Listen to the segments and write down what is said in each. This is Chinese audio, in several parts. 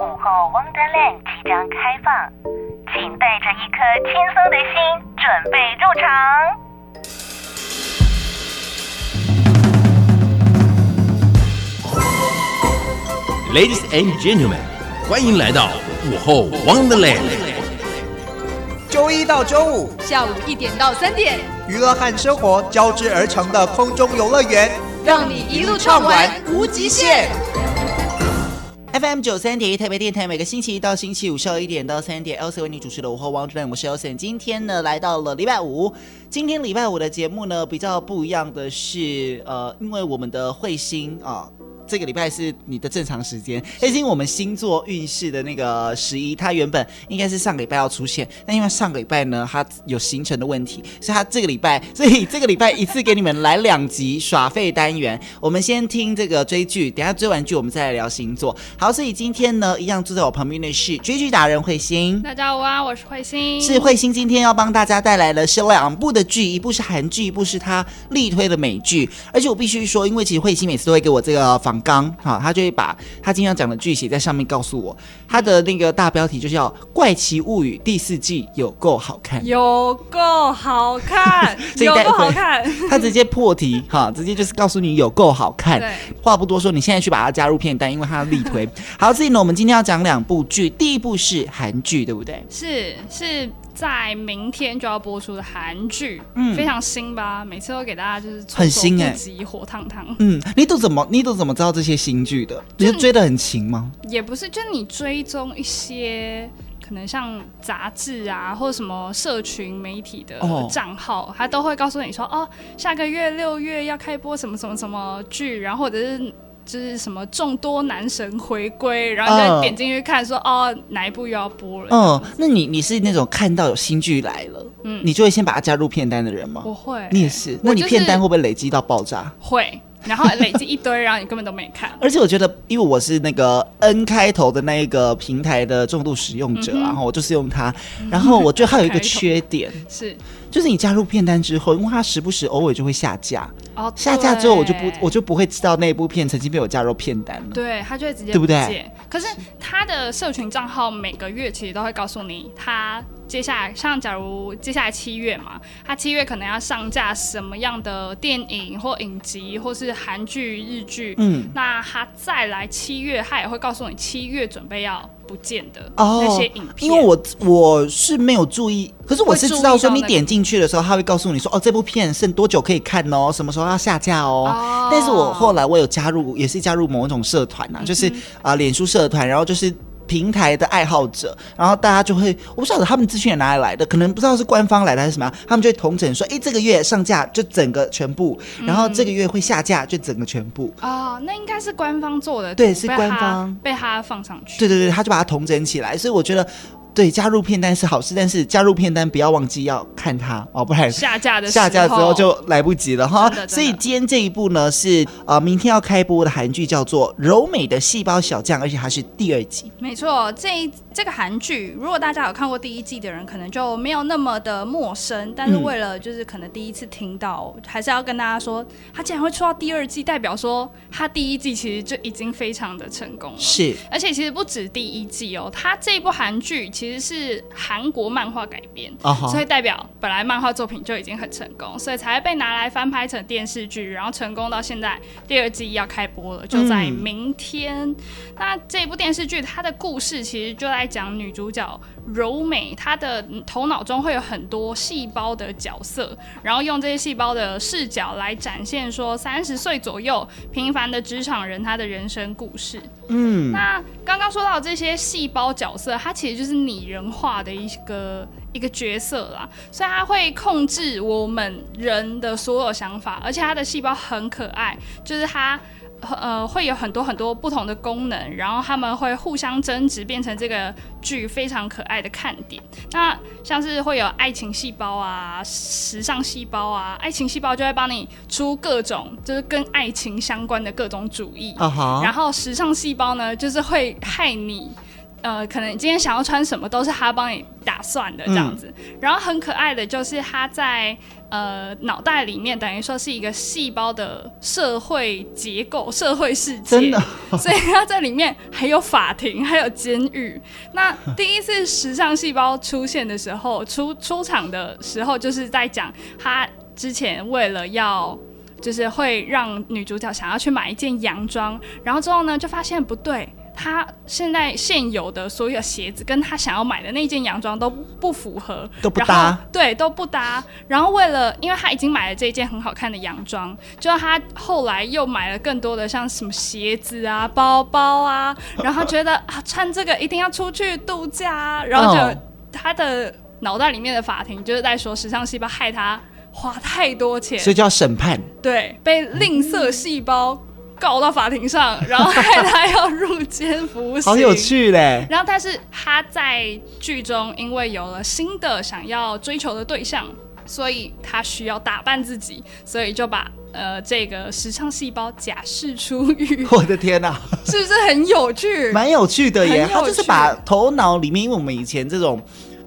午后 Wonderland 即将开放，请带着一颗轻松的心准备入场。Ladies and gentlemen，欢迎来到午后 Wonderland。周一到周五下午一点到三点，娱乐和生活交织而成的空中游乐园，让你一路畅玩无极限。FM 九三点一台北电台，每个星期一到星期五下午一点到三点，L C 为你主持的我和王主任我是 L C。今天呢，来到了礼拜五。今天礼拜五的节目呢，比较不一样的是，呃，因为我们的彗星啊。这个礼拜是你的正常时间，是因为我们星座运势的那个十一，它原本应该是上个礼拜要出现，但因为上个礼拜呢，它有行程的问题，所以它这个礼拜，所以这个礼拜一次给你们来两集耍废单元。我们先听这个追剧，等下追完剧我们再来聊星座。好，所以今天呢，一样坐在我旁边的是追剧达人慧星。大家好啊，我是慧星。是慧星今天要帮大家带来的是两部的剧，一部是韩剧，一部是他力推的美剧。而且我必须说，因为其实慧星每次都会给我这个访。刚好，他就会把他经常讲的剧写在上面，告诉我他的那个大标题就是要《怪奇物语》第四季有够好看，有够好看，有够好看。他直接破题哈，直接就是告诉你有够好看。对话不多说，你现在去把它加入片单，因为他要力推。好，所以呢，我们今天要讲两部剧，第一部是韩剧，对不对？是是。在明天就要播出的韩剧，嗯，非常新吧？每次都给大家就是很新哎，火烫烫。嗯，你都怎么你都怎么知道这些新剧的？你是追的很勤吗？也不是，就你追踪一些可能像杂志啊，或者什么社群媒体的账号，他、哦、都会告诉你说，哦，下个月六月要开播什么什么什么剧，然后或者是。就是什么众多男神回归，然后就点进去看说，哦哪一部又要播了。嗯，那你你是那种看到有新剧来了，嗯，你就会先把它加入片单的人吗？我会，你也是。那你片单会不会累积到爆炸？会。然后累积一堆，然后你根本都没看。而且我觉得，因为我是那个 N 开头的那一个平台的重度使用者，嗯、然后我就是用它。然后我觉得它有一个缺点，是就是你加入片单之后，因为它时不时偶尔就会下架。哦，下架之后我就不我就不会知道那部片曾经被我加入片单了。对，他就会直接对不对？可是他的社群账号每个月其实都会告诉你他。接下来，像假如接下来七月嘛，他七月可能要上架什么样的电影或影集，或是韩剧、日剧，嗯，那他再来七月，他也会告诉你七月准备要不见的那些影片。哦，因为我我是没有注意，可是我是知道说你点进去的时候，他会告诉你说，哦，这部片剩多久可以看哦，什么时候要下架哦。哦，但是我后来我有加入，也是加入某一种社团呐，啊，就是啊，呃，脸书社团，然后就是。平台的爱好者，然后大家就会，我不晓得他们资讯哪里来的，可能不知道是官方来的还是什么，他们就会统整说，哎，这个月上架就整个全部，然后这个月会下架就整个全部。嗯、哦，那应该是官方做的，对，是官方被他放上去。对对对，他就把它统整起来，所以我觉得。对，加入片单是好事，但是加入片单不要忘记要看它哦，不然下架的下架之后就来不及了哈。所以今天这一部呢是呃明天要开播的韩剧，叫做《柔美的细胞小将》，而且还是第二集。没错，这这个韩剧如果大家有看过第一季的人，可能就没有那么的陌生。但是为了就是可能第一次听到，嗯、还是要跟大家说，它竟然会出到第二季，代表说它第一季其实就已经非常的成功了。是，而且其实不止第一季哦，它这一部韩剧。其实是韩国漫画改编，uh huh. 所以代表本来漫画作品就已经很成功，所以才被拿来翻拍成电视剧，然后成功到现在第二季要开播了，就在明天。嗯、那这部电视剧它的故事其实就在讲女主角柔美，她的头脑中会有很多细胞的角色，然后用这些细胞的视角来展现说三十岁左右平凡的职场人他的人生故事。嗯，那刚刚说到这些细胞角色，它其实就是。拟人化的一个一个角色啦，所以他会控制我们人的所有想法，而且他的细胞很可爱，就是他呃会有很多很多不同的功能，然后他们会互相争执，变成这个剧非常可爱的看点。那像是会有爱情细胞啊、时尚细胞啊，爱情细胞就会帮你出各种就是跟爱情相关的各种主意，uh huh. 然后时尚细胞呢就是会害你。呃，可能你今天想要穿什么都是他帮你打算的这样子。嗯、然后很可爱的就是他在呃脑袋里面等于说是一个细胞的社会结构、社会世界，真的、哦。所以他在里面还有法庭，还有监狱。那第一次时尚细胞出现的时候，出出场的时候就是在讲他之前为了要。就是会让女主角想要去买一件洋装，然后之后呢，就发现不对，她现在现有的所有鞋子跟他想要买的那件洋装都不符合，都不搭，对，都不搭。然后为了，因为他已经买了这件很好看的洋装，就他后来又买了更多的像什么鞋子啊、包包啊，然后她觉得啊，穿这个一定要出去度假，然后就他的脑袋里面的法庭就是在说，时尚细胞害他。花太多钱，所以叫审判。对，被吝啬细胞告到法庭上，嗯、然后害他要入监服刑。好有趣嘞！然后，但是他在剧中因为有了新的想要追求的对象，所以他需要打扮自己，所以就把呃这个时尚细胞假释出狱。我的天哪、啊，是不是很有趣？蛮有趣的耶！他就是把头脑里面，因为我们以前这种。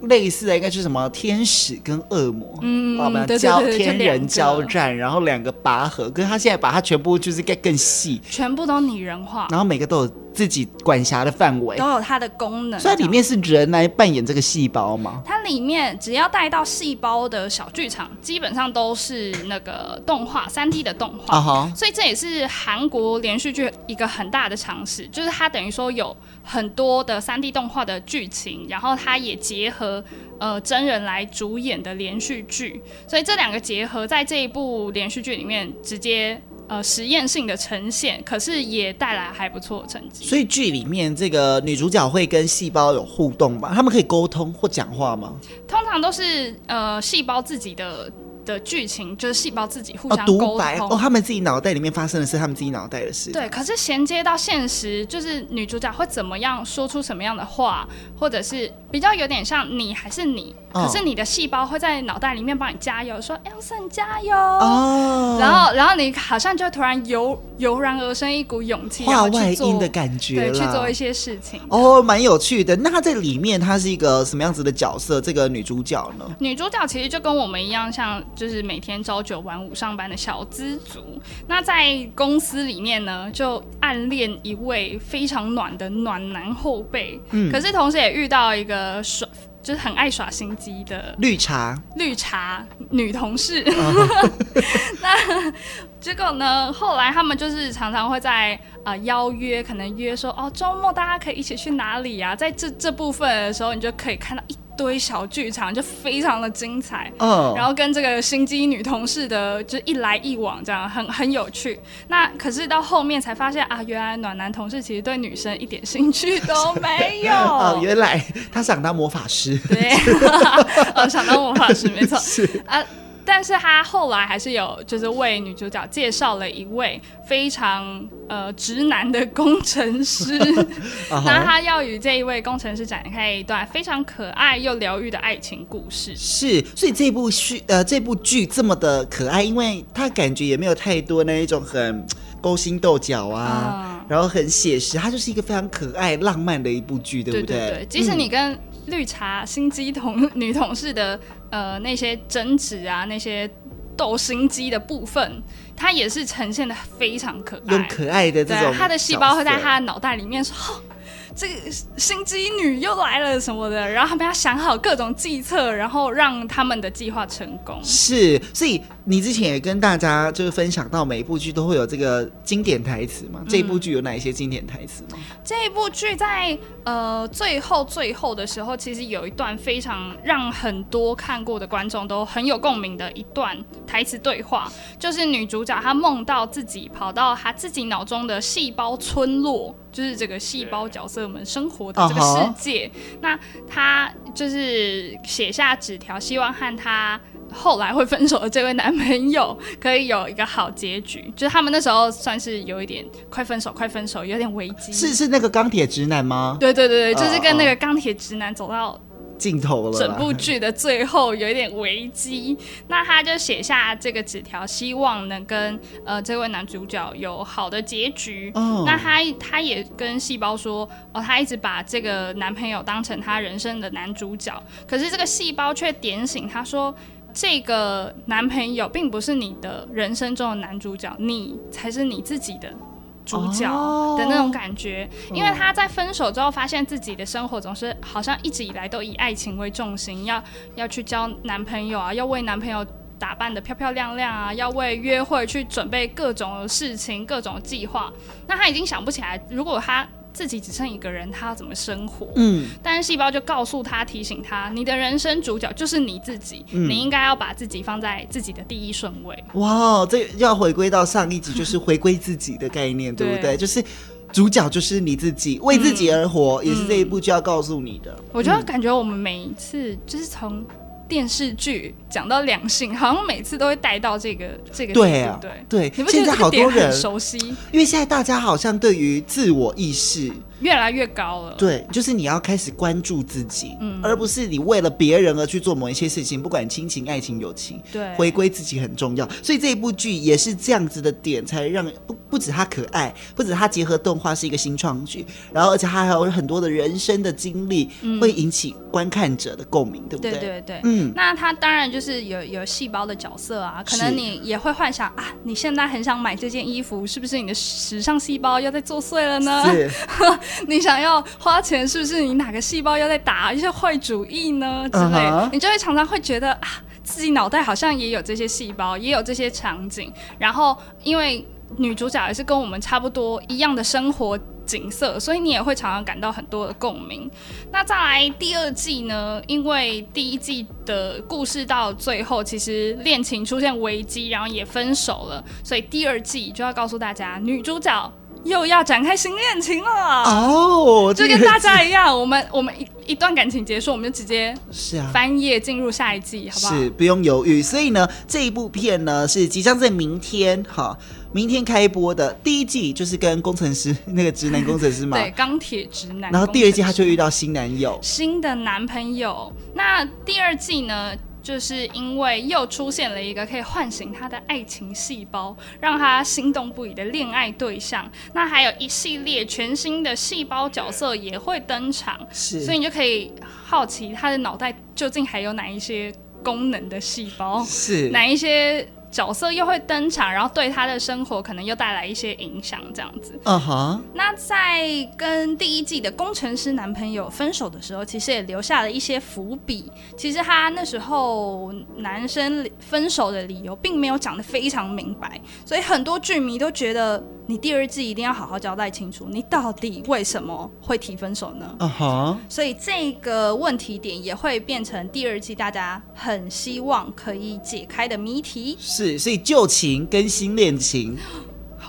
类似的应该是什么天使跟恶魔，嗯，我们交天人交战，然后两个拔河，可是他现在把它全部就是更更细，全部都拟人化，然后每个都有自己管辖的范围，都有它的功能。所以里面是人来扮演这个细胞吗？它里面只要带到细胞的小剧场，基本上都是那个动画，三 D 的动画。Uh huh. 所以这也是韩国连续剧一个很大的尝试，就是它等于说有很多的三 D 动画的剧情，然后它也结合呃真人来主演的连续剧，所以这两个结合在这一部连续剧里面直接。呃，实验性的呈现，可是也带来还不错的成绩。所以剧里面这个女主角会跟细胞有互动吗？他们可以沟通或讲话吗？通常都是呃细胞自己的。的剧情就是细胞自己互相沟通。哦，独白哦，他们自己脑袋里面发生的是他们自己脑袋的事。对，可是衔接到现实，就是女主角会怎么样说出什么样的话，或者是比较有点像你还是你，可是你的细胞会在脑袋里面帮你加油，说 Elsa 加油哦，然后然后你好像就突然油油然而生一股勇气，化外音的感觉，对，去做一些事情。哦，蛮有趣的。那她在里面她是一个什么样子的角色？这个女主角呢？女主角其实就跟我们一样，像。就是每天朝九晚五上班的小资族，那在公司里面呢，就暗恋一位非常暖的暖男后辈，嗯，可是同时也遇到一个耍，就是很爱耍心机的绿茶绿茶女同事。Uh. 那结果呢，后来他们就是常常会在呃邀约，可能约说哦，周末大家可以一起去哪里呀？在这这部分的时候，你就可以看到一。堆小剧场就非常的精彩，嗯，oh. 然后跟这个心机女同事的就一来一往，这样很很有趣。那可是到后面才发现啊，原来暖男同事其实对女生一点兴趣都没有。哦，原来他想当魔法师。对，哦，想当魔法师，没错。是啊。但是他后来还是有，就是为女主角介绍了一位非常呃直男的工程师，那他要与这一位工程师展开一段非常可爱又疗愈的爱情故事。是，所以这部剧呃这部剧这么的可爱，因为他感觉也没有太多那一种很勾心斗角啊，嗯、然后很写实，它就是一个非常可爱浪漫的一部剧，对不对？对对对，即使你跟绿茶心机同女同事的。呃，那些争执啊，那些斗心机的部分，它也是呈现的非常可爱，用可爱的这种，他的细胞会在他的脑袋里面说。这个心机女又来了什么的，然后他们要想好各种计策，然后让他们的计划成功。是，所以你之前也跟大家就是分享到，每一部剧都会有这个经典台词嘛？嗯、这一部剧有哪一些经典台词吗？这一部剧在呃最后最后的时候，其实有一段非常让很多看过的观众都很有共鸣的一段台词对话，就是女主角她梦到自己跑到她自己脑中的细胞村落。就是这个细胞角色们生活的这个世界，uh huh. 那他就是写下纸条，希望和他后来会分手的这位男朋友可以有一个好结局。就是他们那时候算是有一点快分手，快分手，有点危机。是是那个钢铁直男吗？对对对对，就是跟那个钢铁直男走到尽头了。整部剧的最后有一点危机，那他就写下这个纸条，希望能跟呃这位男主角有好的结局。哦、那他他也跟细胞说，哦，他一直把这个男朋友当成他人生的男主角，可是这个细胞却点醒他说，这个男朋友并不是你的人生中的男主角，你才是你自己的。主角的那种感觉，哦、因为他在分手之后，发现自己的生活总是好像一直以来都以爱情为重心，要要去交男朋友啊，要为男朋友打扮的漂漂亮亮啊，要为约会去准备各种事情、各种计划。那他已经想不起来，如果他。自己只剩一个人，他要怎么生活？嗯，但是细胞就告诉他，提醒他，你的人生主角就是你自己，嗯、你应该要把自己放在自己的第一顺位。哇，这要回归到上一集，就是回归自己的概念，对不对？就是主角就是你自己，为自己而活，嗯、也是这一部就要告诉你的。我就感觉我们每一次就是从。电视剧讲到两性，好像每次都会带到这个这个对啊，对对。现在好多人熟悉，因为现在大家好像对于自我意识。越来越高了，对，就是你要开始关注自己，嗯，而不是你为了别人而去做某一些事情，不管亲情、爱情、友情，对，回归自己很重要。所以这一部剧也是这样子的点，才让不不止它可爱，不止它结合动画是一个新创剧，然后而且它还有很多的人生的经历，会引起观看者的共鸣，嗯、对不对？对对对，嗯，那它当然就是有有细胞的角色啊，可能你也会幻想啊，你现在很想买这件衣服，是不是你的时尚细胞要在作祟了呢？是。你想要花钱，是不是你哪个细胞要在打一些坏主意呢？之类，uh huh. 你就会常常会觉得啊，自己脑袋好像也有这些细胞，也有这些场景。然后，因为女主角也是跟我们差不多一样的生活景色，所以你也会常常感到很多的共鸣。那再来第二季呢？因为第一季的故事到最后，其实恋情出现危机，然后也分手了，所以第二季就要告诉大家，女主角。又要展开新恋情了哦，就跟大家一样，我们我们一一段感情结束，我们就直接是啊翻页进入下一季，好不好？是不用犹豫。所以呢，这一部片呢是即将在明天哈，明天开播的第一季，就是跟工程师那个直男工程师嘛，对，钢铁直男。然后第二季他就遇到新男友，新的男朋友。那第二季呢？就是因为又出现了一个可以唤醒他的爱情细胞，让他心动不已的恋爱对象。那还有一系列全新的细胞角色也会登场，是，所以你就可以好奇他的脑袋究竟还有哪一些功能的细胞，是哪一些。角色又会登场，然后对他的生活可能又带来一些影响，这样子。嗯哼。那在跟第一季的工程师男朋友分手的时候，其实也留下了一些伏笔。其实他那时候男生分手的理由并没有讲得非常明白，所以很多剧迷都觉得你第二季一定要好好交代清楚，你到底为什么会提分手呢？嗯哼。所以这个问题点也会变成第二季大家很希望可以解开的谜题。是，所以旧情跟新恋情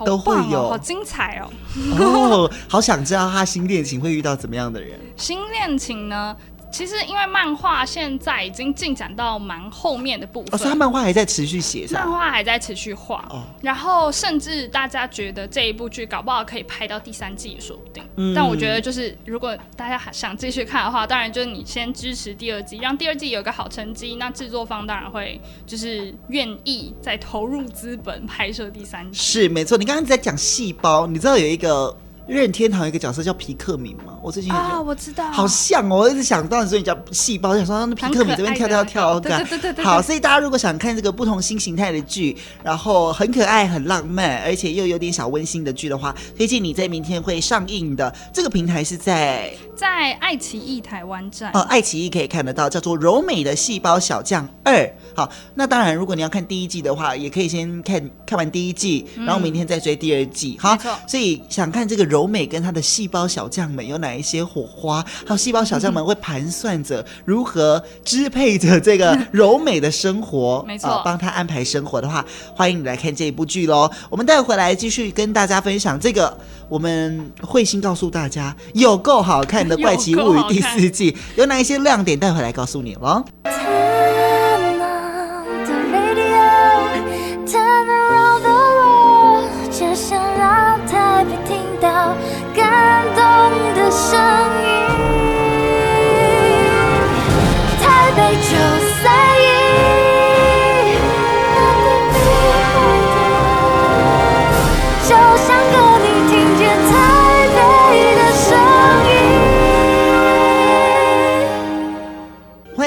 都会有，好精彩哦！哦，好想知道他新恋情会遇到怎么样的人。新恋情呢？其实，因为漫画现在已经进展到蛮后面的部分，哦，所以他漫画还在持续写，漫画还在持续画，哦，然后甚至大家觉得这一部剧搞不好可以拍到第三季也说不定。嗯，但我觉得就是如果大家还想继续看的话，当然就是你先支持第二季，让第二季有个好成绩，那制作方当然会就是愿意再投入资本拍摄第三季。是没错，你刚刚在讲细胞，你知道有一个。任天堂有一个角色叫皮克敏嘛？我最近啊，我知道，好像哦，我一直想到你说你叫细胞，想说那皮克敏这边跳跳跳，对对对对对。好，所以大家如果想看这个不同新形态的剧，然后很可爱、很浪漫，而且又有点小温馨的剧的话，推荐你在明天会上映的这个平台是在在爱奇艺台湾站哦，爱奇艺可以看得到，叫做《柔美的细胞小将二》。好，那当然，如果你要看第一季的话，也可以先看看完第一季，然后明天再追第二季。好，所以想看这个。柔美跟他的细胞小将们有哪一些火花？还有细胞小将们会盘算着 如何支配着这个 柔美的生活，没错，帮他安排生活的话，欢迎你来看这一部剧喽。我们待会回来继续跟大家分享这个，我们慧心告诉大家有够好看的 《怪奇物语》第四季有，有哪一些亮点，待会来告诉你喽。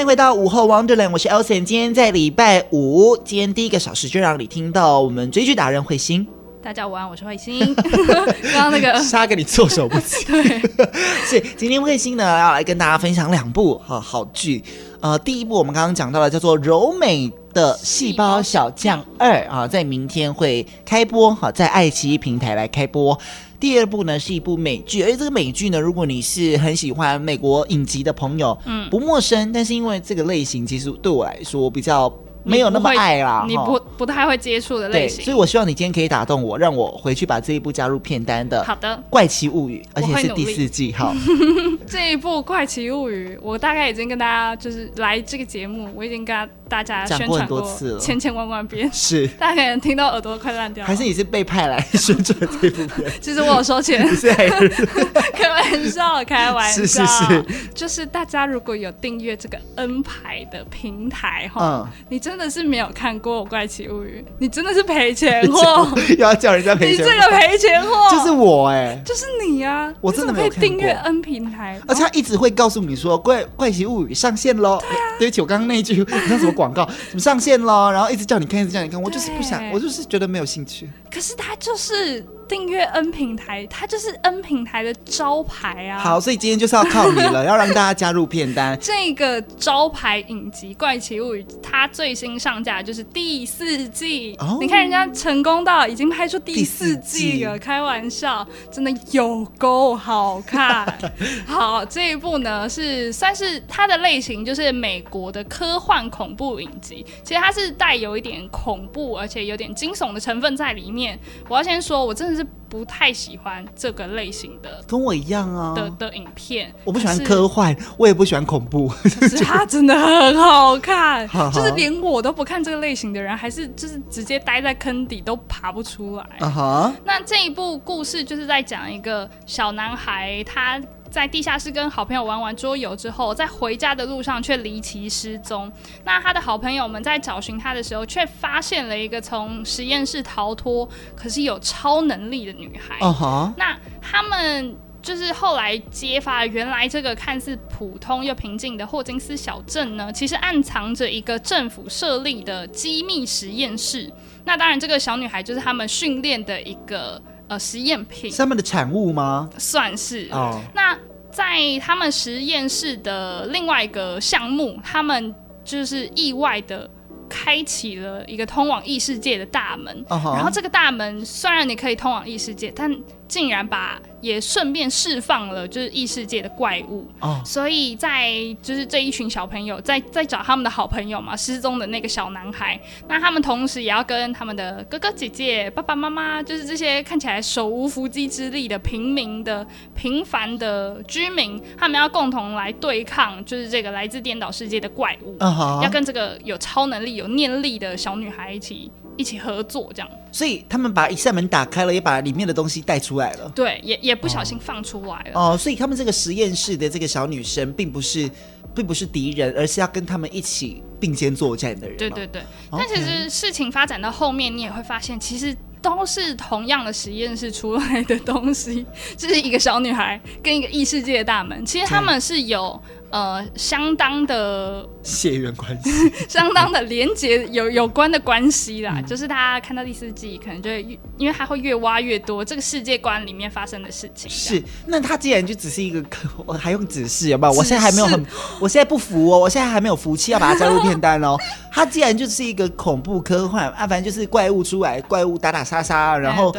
回到午后 Wonderland，我是 Elson。今天在礼拜五，今天第一个小时就让你听到我们追剧达人慧心。大家午安，我是慧心。刚刚那个杀给你措手不及。对，是今天慧心呢要来跟大家分享两部好好剧。呃，第一部我们刚刚讲到了，叫做《柔美的细胞小将二》啊，在明天会开播，好，在爱奇艺平台来开播。第二部呢是一部美剧，而这个美剧呢，如果你是很喜欢美国影集的朋友，嗯，不陌生。但是因为这个类型其实对我来说比较。没有那么爱啦，你不不太会接触的类型，所以我希望你今天可以打动我，让我回去把这一部加入片单的。好的，《怪奇物语》，而且是第四季。好，这一部《怪奇物语》，我大概已经跟大家就是来这个节目，我已经跟大家宣传了，千千万万遍。是，大家可能听到耳朵快烂掉了。还是你是被派来宣传这部片？其 实我有收钱。是开玩笑，开玩笑。是是是，就是大家如果有订阅这个 N 牌的平台哈，嗯，你真的是没有看。过怪奇物语，你真的是赔钱货，又要叫人家赔钱，你这个赔钱货就是我哎、欸，就是你啊！我真的没有。订阅 N 平台，而且他一直会告诉你说怪怪奇物语上线喽。对啊，对不起，我刚刚那一句那什么广告，什么上线了，然后一直叫你看，一直叫你看，我就是不想，我就是觉得没有兴趣。可是他就是。订阅 N 平台，它就是 N 平台的招牌啊！好，所以今天就是要靠你了，要让大家加入片单。这个招牌影集《怪奇物语》，它最新上架就是第四季。哦，你看人家成功到已经拍出第四季了，开玩笑，真的有够好看。好，这一部呢是算是它的类型，就是美国的科幻恐怖影集。其实它是带有一点恐怖，而且有点惊悚的成分在里面。我要先说，我真的是。不太喜欢这个类型的，跟我一样啊的的影片。我不喜欢科幻，我也不喜欢恐怖。可是 它真的很好看，就是连我都不看这个类型的人，还是就是直接待在坑底都爬不出来。Uh -huh. 那这一部故事就是在讲一个小男孩，他。在地下室跟好朋友玩完桌游之后，在回家的路上却离奇失踪。那他的好朋友们在找寻他的时候，却发现了一个从实验室逃脱，可是有超能力的女孩。Uh. 那他们就是后来揭发，原来这个看似普通又平静的霍金斯小镇呢，其实暗藏着一个政府设立的机密实验室。那当然，这个小女孩就是他们训练的一个。呃，实验品是他们的产物吗？算是哦。那在他们实验室的另外一个项目，他们就是意外的开启了一个通往异世界的大门。Uh-huh. 然后这个大门虽然你可以通往异世界，但竟然把也顺便释放了就是异世界的怪物，oh. 所以在就是这一群小朋友在在找他们的好朋友嘛，失踪的那个小男孩，那他们同时也要跟他们的哥哥姐姐、爸爸妈妈，就是这些看起来手无缚鸡之力的平民的平凡的居民，他们要共同来对抗就是这个来自颠倒世界的怪物，uh -huh. 要跟这个有超能力、有念力的小女孩一起。一起合作这样，所以他们把一扇门打开了，也把里面的东西带出来了。对，也也不小心放出来了。哦，所以他们这个实验室的这个小女生，并不是，并不是敌人，而是要跟他们一起并肩作战的人。对对对。但其实事情发展到后面，你也会发现，其实都是同样的实验室出来的东西，就 是一个小女孩跟一个异世界的大门，其实他们是有。呃，相当的血缘关系，相当的连结有有关的关系啦。嗯、就是他看到第四季，可能就会，因为他会越挖越多这个世界观里面发生的事情。是，那他既然就只是一个，我还用指示有没有？我现在还没有很，我现在不服哦，我现在还没有福气要把它加入片单哦。他既然就是一个恐怖科幻啊，反正就是怪物出来，怪物打打杀杀，然后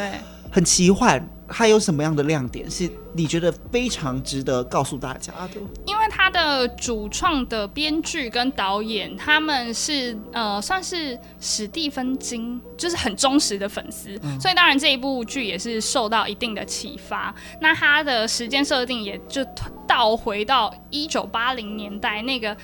很奇幻。它有什么样的亮点是你觉得非常值得告诉大家的？因为他的主创的编剧跟导演他们是呃算是史蒂芬金，就是很忠实的粉丝，嗯，所以当然这一部剧也是受到一定的启发。那它的时间设定也就倒回到一九八零年代那个。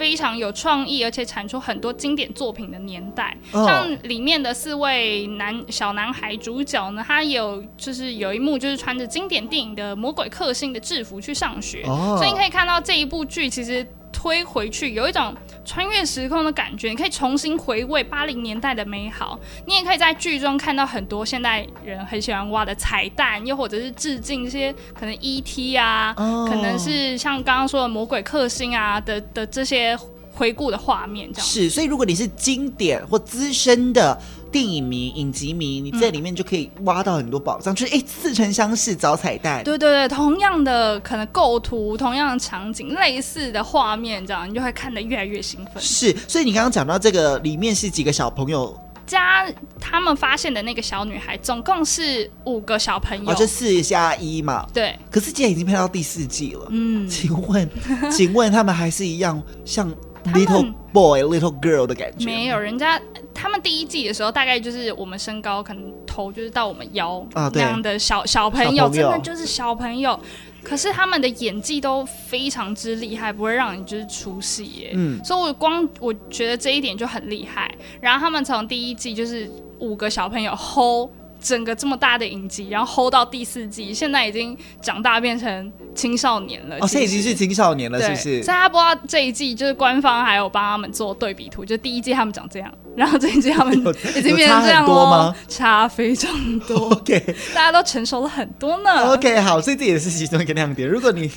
非常有创意，而且产出很多经典作品的年代，像里面的四位男小男孩主角呢，他有就是有一幕就是穿着经典电影的魔鬼克星的制服去上学，所以你可以看到这一部剧其实。推回去有一种穿越时空的感觉，你可以重新回味八零年代的美好。你也可以在剧中看到很多现代人很喜欢挖的彩蛋，又或者是致敬一些可能 E.T. 啊，oh. 可能是像刚刚说的魔鬼克星啊的的这些回顾的画面，这样是。所以如果你是经典或资深的电影迷、影集迷，你在里面就可以挖到很多宝藏，嗯、就是哎，似曾相识，找彩蛋。对对对，同样的可能构图，同样的场景，类似的画面，这样你就会看得越来越兴奋。是，所以你刚刚讲到这个里面是几个小朋友？加他们发现的那个小女孩，总共是五个小朋友，哦，就四加一嘛。对。可是现在已经拍到第四季了。嗯，请问，请问他们还是一样像 little boy、little girl 的感觉？没有，人家他们第一季的时候，大概就是我们身高可能头就是到我们腰啊，这样的小小朋友，真的就是小朋友。可是他们的演技都非常之厉害，不会让你就是出戏耶。嗯，所以我光我觉得这一点就很厉害。然后他们从第一季就是五个小朋友 hold 整个这么大的影集，然后 hold 到第四季，现在已经长大变成青少年了。哦，现在已经是青少年了，是不是？所以他不知道这一季就是官方还有帮他们做对比图，就第一季他们长这样。然后这一季他们已经变成这样了，差非常多。OK，大家都成熟了很多呢。OK，好，所以这也是其中一个亮点。如果你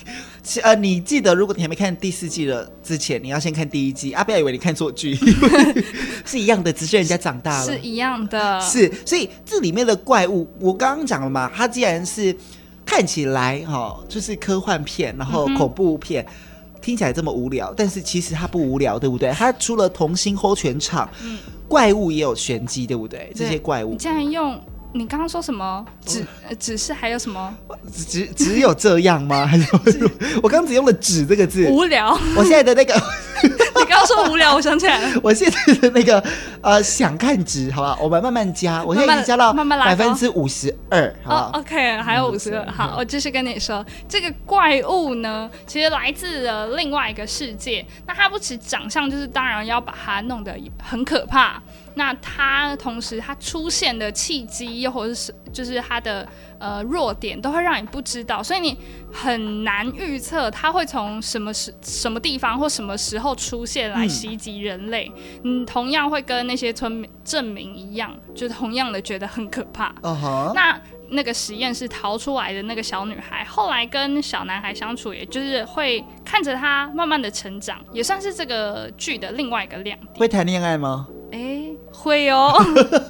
呃，你记得，如果你还没看第四季了之前，你要先看第一季啊，不要以为你看错剧，是一样的，只是人家长大了，是一样的。是，所以这里面的怪物，我刚刚讲了嘛，它既然是看起来哈、哦，就是科幻片，然后恐怖片。嗯听起来这么无聊，但是其实它不无聊，对不对？它除了童星 hold 全场，嗯，怪物也有玄机，对不对？对，这些怪物，你竟然用你刚刚说什么？只只是还有什么？只只有这样吗？还是我刚刚只用了“只”这个字？无聊。我现在的那个。你刚刚说无聊，我想起来了。我现在的那个呃想看值，好吧，我们慢慢加，我现在已经加到百分之五十二，好 OK，还有五十二。好，我继续跟你说，这个怪物呢，其实来自了另外一个世界。那它不止长相，就是当然要把它弄得很可怕。那它同时它出现的契机，又或者是就是它的呃弱点，都会让你不知道，所以你很难预测它会从什么时、什么地方或什么时候出现来袭击人类。嗯，同样会跟那些村民证明一样，就同样的觉得很可怕。Uh huh. 那那个实验室逃出来的那个小女孩，后来跟小男孩相处，也就是会看着他慢慢的成长，也算是这个剧的另外一个亮点。会谈恋爱吗？哎、欸，会哦。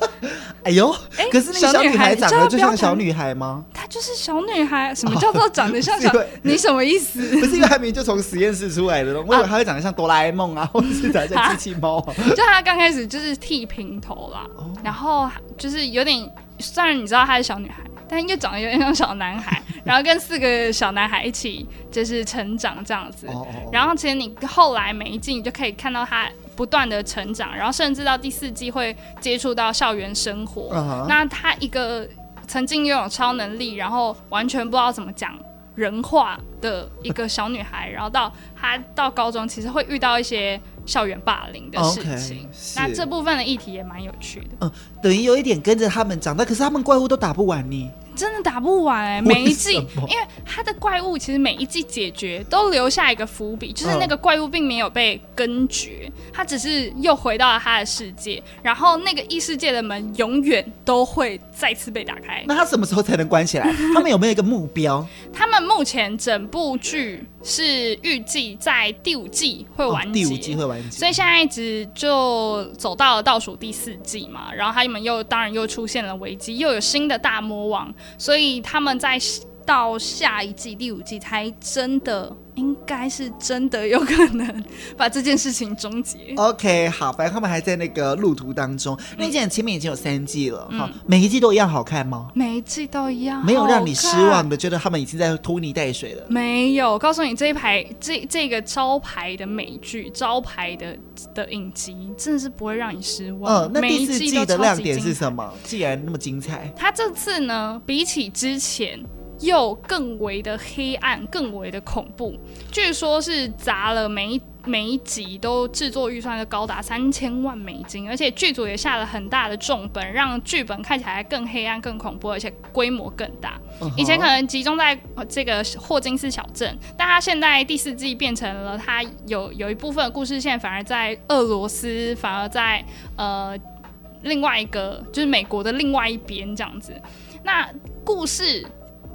哎呦，哎、欸，可是那个小女孩长得就像小女孩吗？她就是小女孩。什么叫做长得像小？哦、你什么意思？不是因为她明明就从实验室出来的，我以为她会长得像哆啦 A 梦啊，或者是长得像机器猫。就她刚开始就是剃平头啦，哦、然后就是有点，虽然你知道她是小女孩，但又长得有点像小男孩。然后跟四个小男孩一起就是成长这样子。然后其实你后来每一季你就可以看到他。不断的成长，然后甚至到第四季会接触到校园生活。Uh huh. 那他一个曾经拥有超能力，然后完全不知道怎么讲人话的一个小女孩，然后到她到高中，其实会遇到一些校园霸凌的事情。Okay, 那这部分的议题也蛮有趣的。嗯，等于有一点跟着他们长大，可是他们怪物都打不完你。真的打不完哎、欸，每一季，因为他的怪物其实每一季解决都留下一个伏笔，就是那个怪物并没有被根绝，他只是又回到了他的世界，然后那个异世界的门永远都会再次被打开。那他什么时候才能关起来？他们有没有一个目标？他们目前整部剧是预计在第五季会完结，哦、第五季会完结，所以现在一直就走到了倒数第四季嘛，然后他们又当然又出现了危机，又有新的大魔王。所以他们在到下一季第五季才真的，应该是真的有可能把这件事情终结。OK，好，反正他们还在那个路途当中。那既然前面已经有三季了，哈、嗯，每一季都一样好看吗？每一季都一样，没有让你失望的，觉得他们已经在拖泥带水了。没有，告诉你这一排这这个招牌的美剧，招牌的的影集，真的是不会让你失望。嗯，那第四季的亮点是什么？既然那么精彩，它这次呢，比起之前。又更为的黑暗，更为的恐怖。据说是砸了每一每一集都制作预算就高达三千万美金，而且剧组也下了很大的重本，让剧本看起来更黑暗、更恐怖，而且规模更大。Uh huh. 以前可能集中在这个霍金斯小镇，但他现在第四季变成了他有有一部分的故事线反而在俄罗斯，反而在呃另外一个就是美国的另外一边这样子。那故事。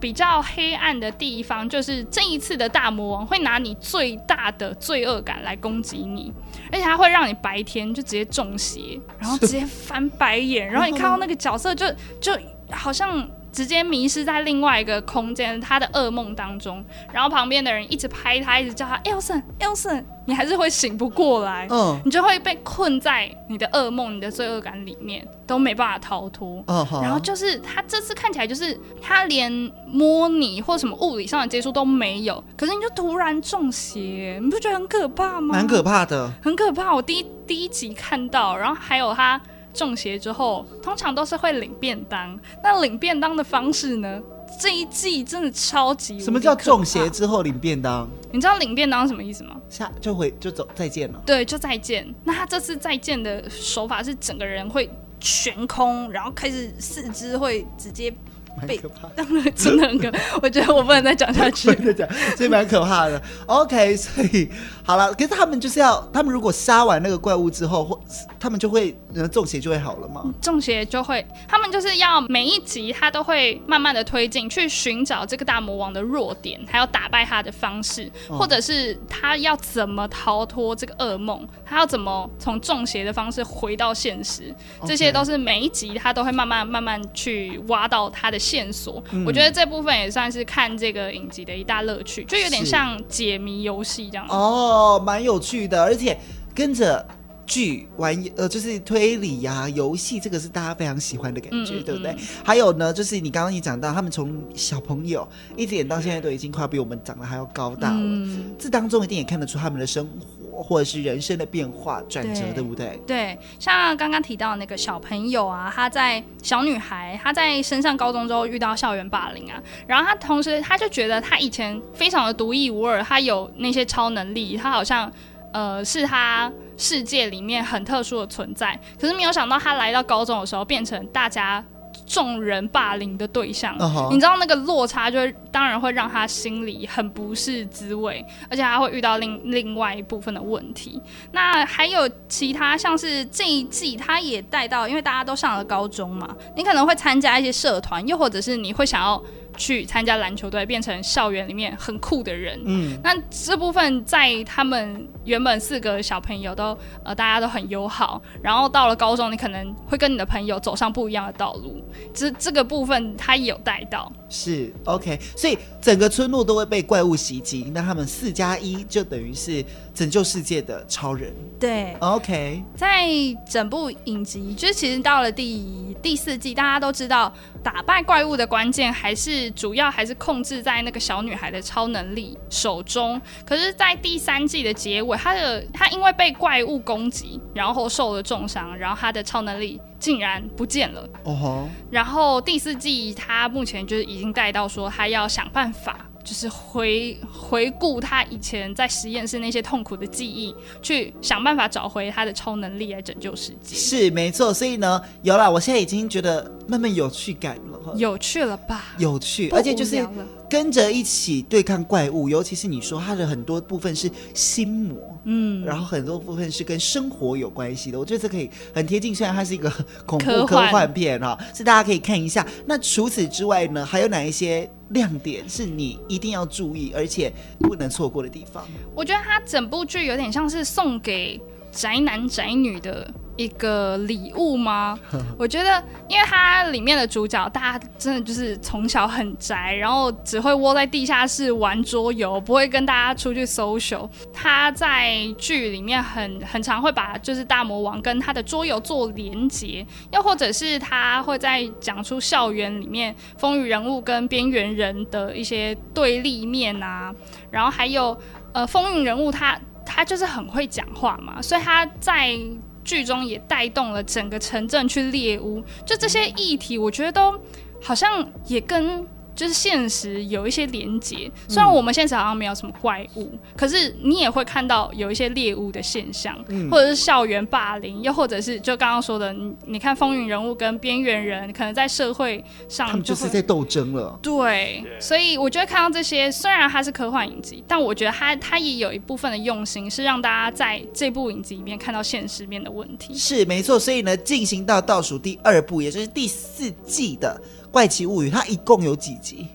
比较黑暗的地方，就是这一次的大魔王会拿你最大的罪恶感来攻击你，而且他会让你白天就直接中邪，然后直接翻白眼，然后你看到那个角色就就好像。直接迷失在另外一个空间，他的噩梦当中，然后旁边的人一直拍他，一直叫他 Elson，Elson，你还是会醒不过来，嗯，你就会被困在你的噩梦、你的罪恶感里面，都没办法逃脱。嗯，然后就是他这次看起来就是他连摸你或什么物理上的接触都没有，可是你就突然中邪，你不觉得很可怕吗？蛮可怕的，很可怕。我第一第一集看到，然后还有他。中邪之后，通常都是会领便当。那领便当的方式呢？这一季真的超级。什么叫中邪之后领便当？你知道领便当是什么意思吗？下就回就走再见了。对，就再见。那他这次再见的手法是整个人会悬空，然后开始四肢会直接。蛮可怕的，真的很可怕。我觉得我不能再讲下去。再讲，这蛮可怕的。OK，所以好了，可是他们就是要，他们如果杀完那个怪物之后，或他们就会中邪就会好了吗？中邪就会，他们就是要每一集他都会慢慢的推进，去寻找这个大魔王的弱点，还有打败他的方式，或者是他要怎么逃脱这个噩梦，他要怎么从中邪的方式回到现实，这些都是每一集他都会慢慢慢慢去挖到他的。线索，嗯，我觉得这部分也算是看这个影集的一大乐趣，就有点像解谜游戏这样。哦，蛮有趣的，而且跟着剧玩，呃，就是推理呀、啊、游戏，这个是大家非常喜欢的感觉，嗯、对不对？还有呢，就是你刚刚也讲到，他们从小朋友一直演到现在，都已经快要比我们长得还要高大了。嗯，这当中一定也看得出他们的生活。或者是人生的变化转折，对不对？对，像刚刚提到那个小朋友啊，他在小女孩，她在升上高中之后遇到校园霸凌啊，然后她同时她就觉得她以前非常的独一无二，她有那些超能力，她好像呃是她世界里面很特殊的存在，可是没有想到他来到高中的时候变成大家。众人霸凌的对象，uh -huh. 你知道那个落差，就当然会让他心里很不是滋味，而且他会遇到另另外一部分的问题。那还有其他，像是这一季他也带到，因为大家都上了高中嘛，你可能会参加一些社团，又或者是你会想要。去参加篮球队，变成校园里面很酷的人。嗯，那这部分在他们原本四个小朋友都呃大家都很友好，然后到了高中，你可能会跟你的朋友走上不一样的道路。这这个部分他也有带到。是 OK，所以整个村落都会被怪物袭击，那他们四加一就等于是拯救世界的超人。对，OK，在整部影集，就是其实到了第第四季，大家都知道打败怪物的关键还是。主要还是控制在那个小女孩的超能力手中，可是，在第三季的结尾，她的她因为被怪物攻击，然后受了重伤，然后她的超能力竟然不见了。然后第四季，她目前就是已经带到说，她要想办法。就是回回顾他以前在实验室那些痛苦的记忆，去想办法找回他的超能力来拯救世界。是没错，所以呢，有了，我现在已经觉得慢慢有趣感了。有趣了吧？有趣，而且就是跟着一起对抗怪物，尤其是你说它的很多部分是心魔，嗯，然后很多部分是跟生活有关系的。我觉得这可以很贴近，虽然它是一个恐怖科幻片哈，是大家可以看一下。那除此之外呢，还有哪一些？亮点是你一定要注意，而且不能错过的地方。我觉得它整部剧有点像是送给宅男宅女的。一个礼物吗？我觉得，因为它里面的主角，大家真的就是从小很宅，然后只会窝在地下室玩桌游，不会跟大家出去 social。他在剧里面很很常会把就是大魔王跟他的桌游做连结，又或者是他会在讲出校园里面风云人物跟边缘人的一些对立面啊，然后还有呃风云人物他他就是很会讲话嘛，所以他在。剧中也带动了整个城镇去猎巫，就这些议题，我觉得都好像也跟。就是现实有一些连结，虽然我们现实好像没有什么怪物，嗯、可是你也会看到有一些猎物的现象，嗯、或者是校园霸凌，又或者是就刚刚说的，你你看风云人物跟边缘人，可能在社会上就，他们就是在斗争了。对，所以我觉得看到这些，虽然它是科幻影集，但我觉得它它也有一部分的用心，是让大家在这部影集里面看到现实面的问题。是没错，所以呢，进行到倒数第二部，也就是第四季的。怪奇物语，它一共有几集？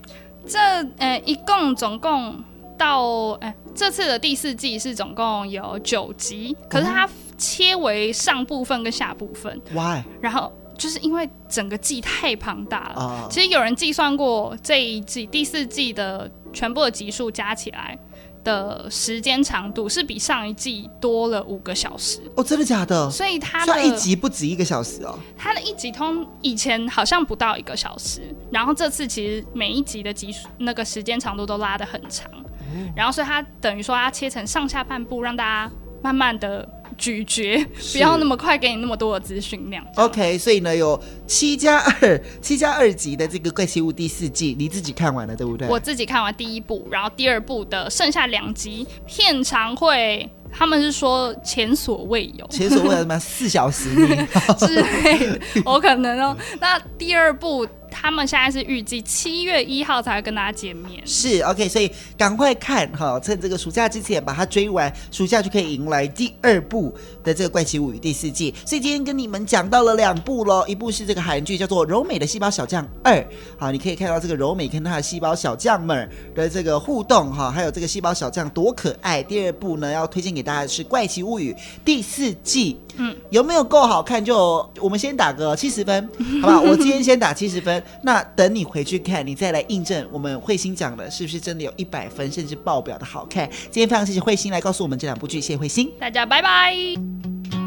这呃，一共总共到哎，这次的第四季是总共有九集，可是它切为上部分跟下部分。Why？然后就是因为整个季太庞大了。Uh. 其实有人计算过这一季第四季的全部的集数加起来。的时间长度是比上一季多了五个小时哦，真的假的？所以它的一集不止一个小时哦。它的一集通以前好像不到一个小时，然后这次其实每一集的集数那个时间长度都拉得很长，嗯、然后所以它等于说它切成上下半部，让大家慢慢的。咀嚼，不要那么快给你那么多的资讯量。OK，所以呢，有七加二、七加二集的这个《怪奇物》第四季，你自己看完了对不对？我自己看完第一部，然后第二部的剩下两集片长会，他们是说前所未有，前所未有什么四小时 之类的，我可能哦。那第二部。他们现在是预计七月一号才会跟大家见面，是 OK，所以赶快看哈，趁这个暑假之前把它追完，暑假就可以迎来第二部的这个《怪奇物语》第四季。所以今天跟你们讲到了两部喽，一部是这个韩剧叫做《柔美的细胞小将二》，好，你可以看到这个柔美跟他的细胞小将们的这个互动哈，还有这个细胞小将多可爱。第二部呢，要推荐给大家的是《怪奇物语》第四季。嗯，有没有够好看？就我们先打个七十分，好不好？我今天先打七十分，那等你回去看，你再来印证我们慧心讲的是不是真的有一百分，甚至爆表的好看。今天非常谢谢慧心来告诉我们这两部剧，谢谢慧心，大家拜拜。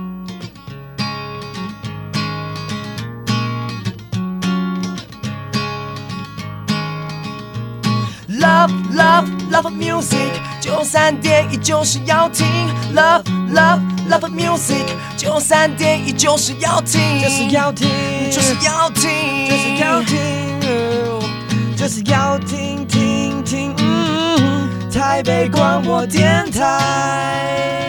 Love love love music，九三点一就是要听。Love love love music，九三点一就是要听，就是要听，就是要听，就是要听，就是要听听听。台北广播电台。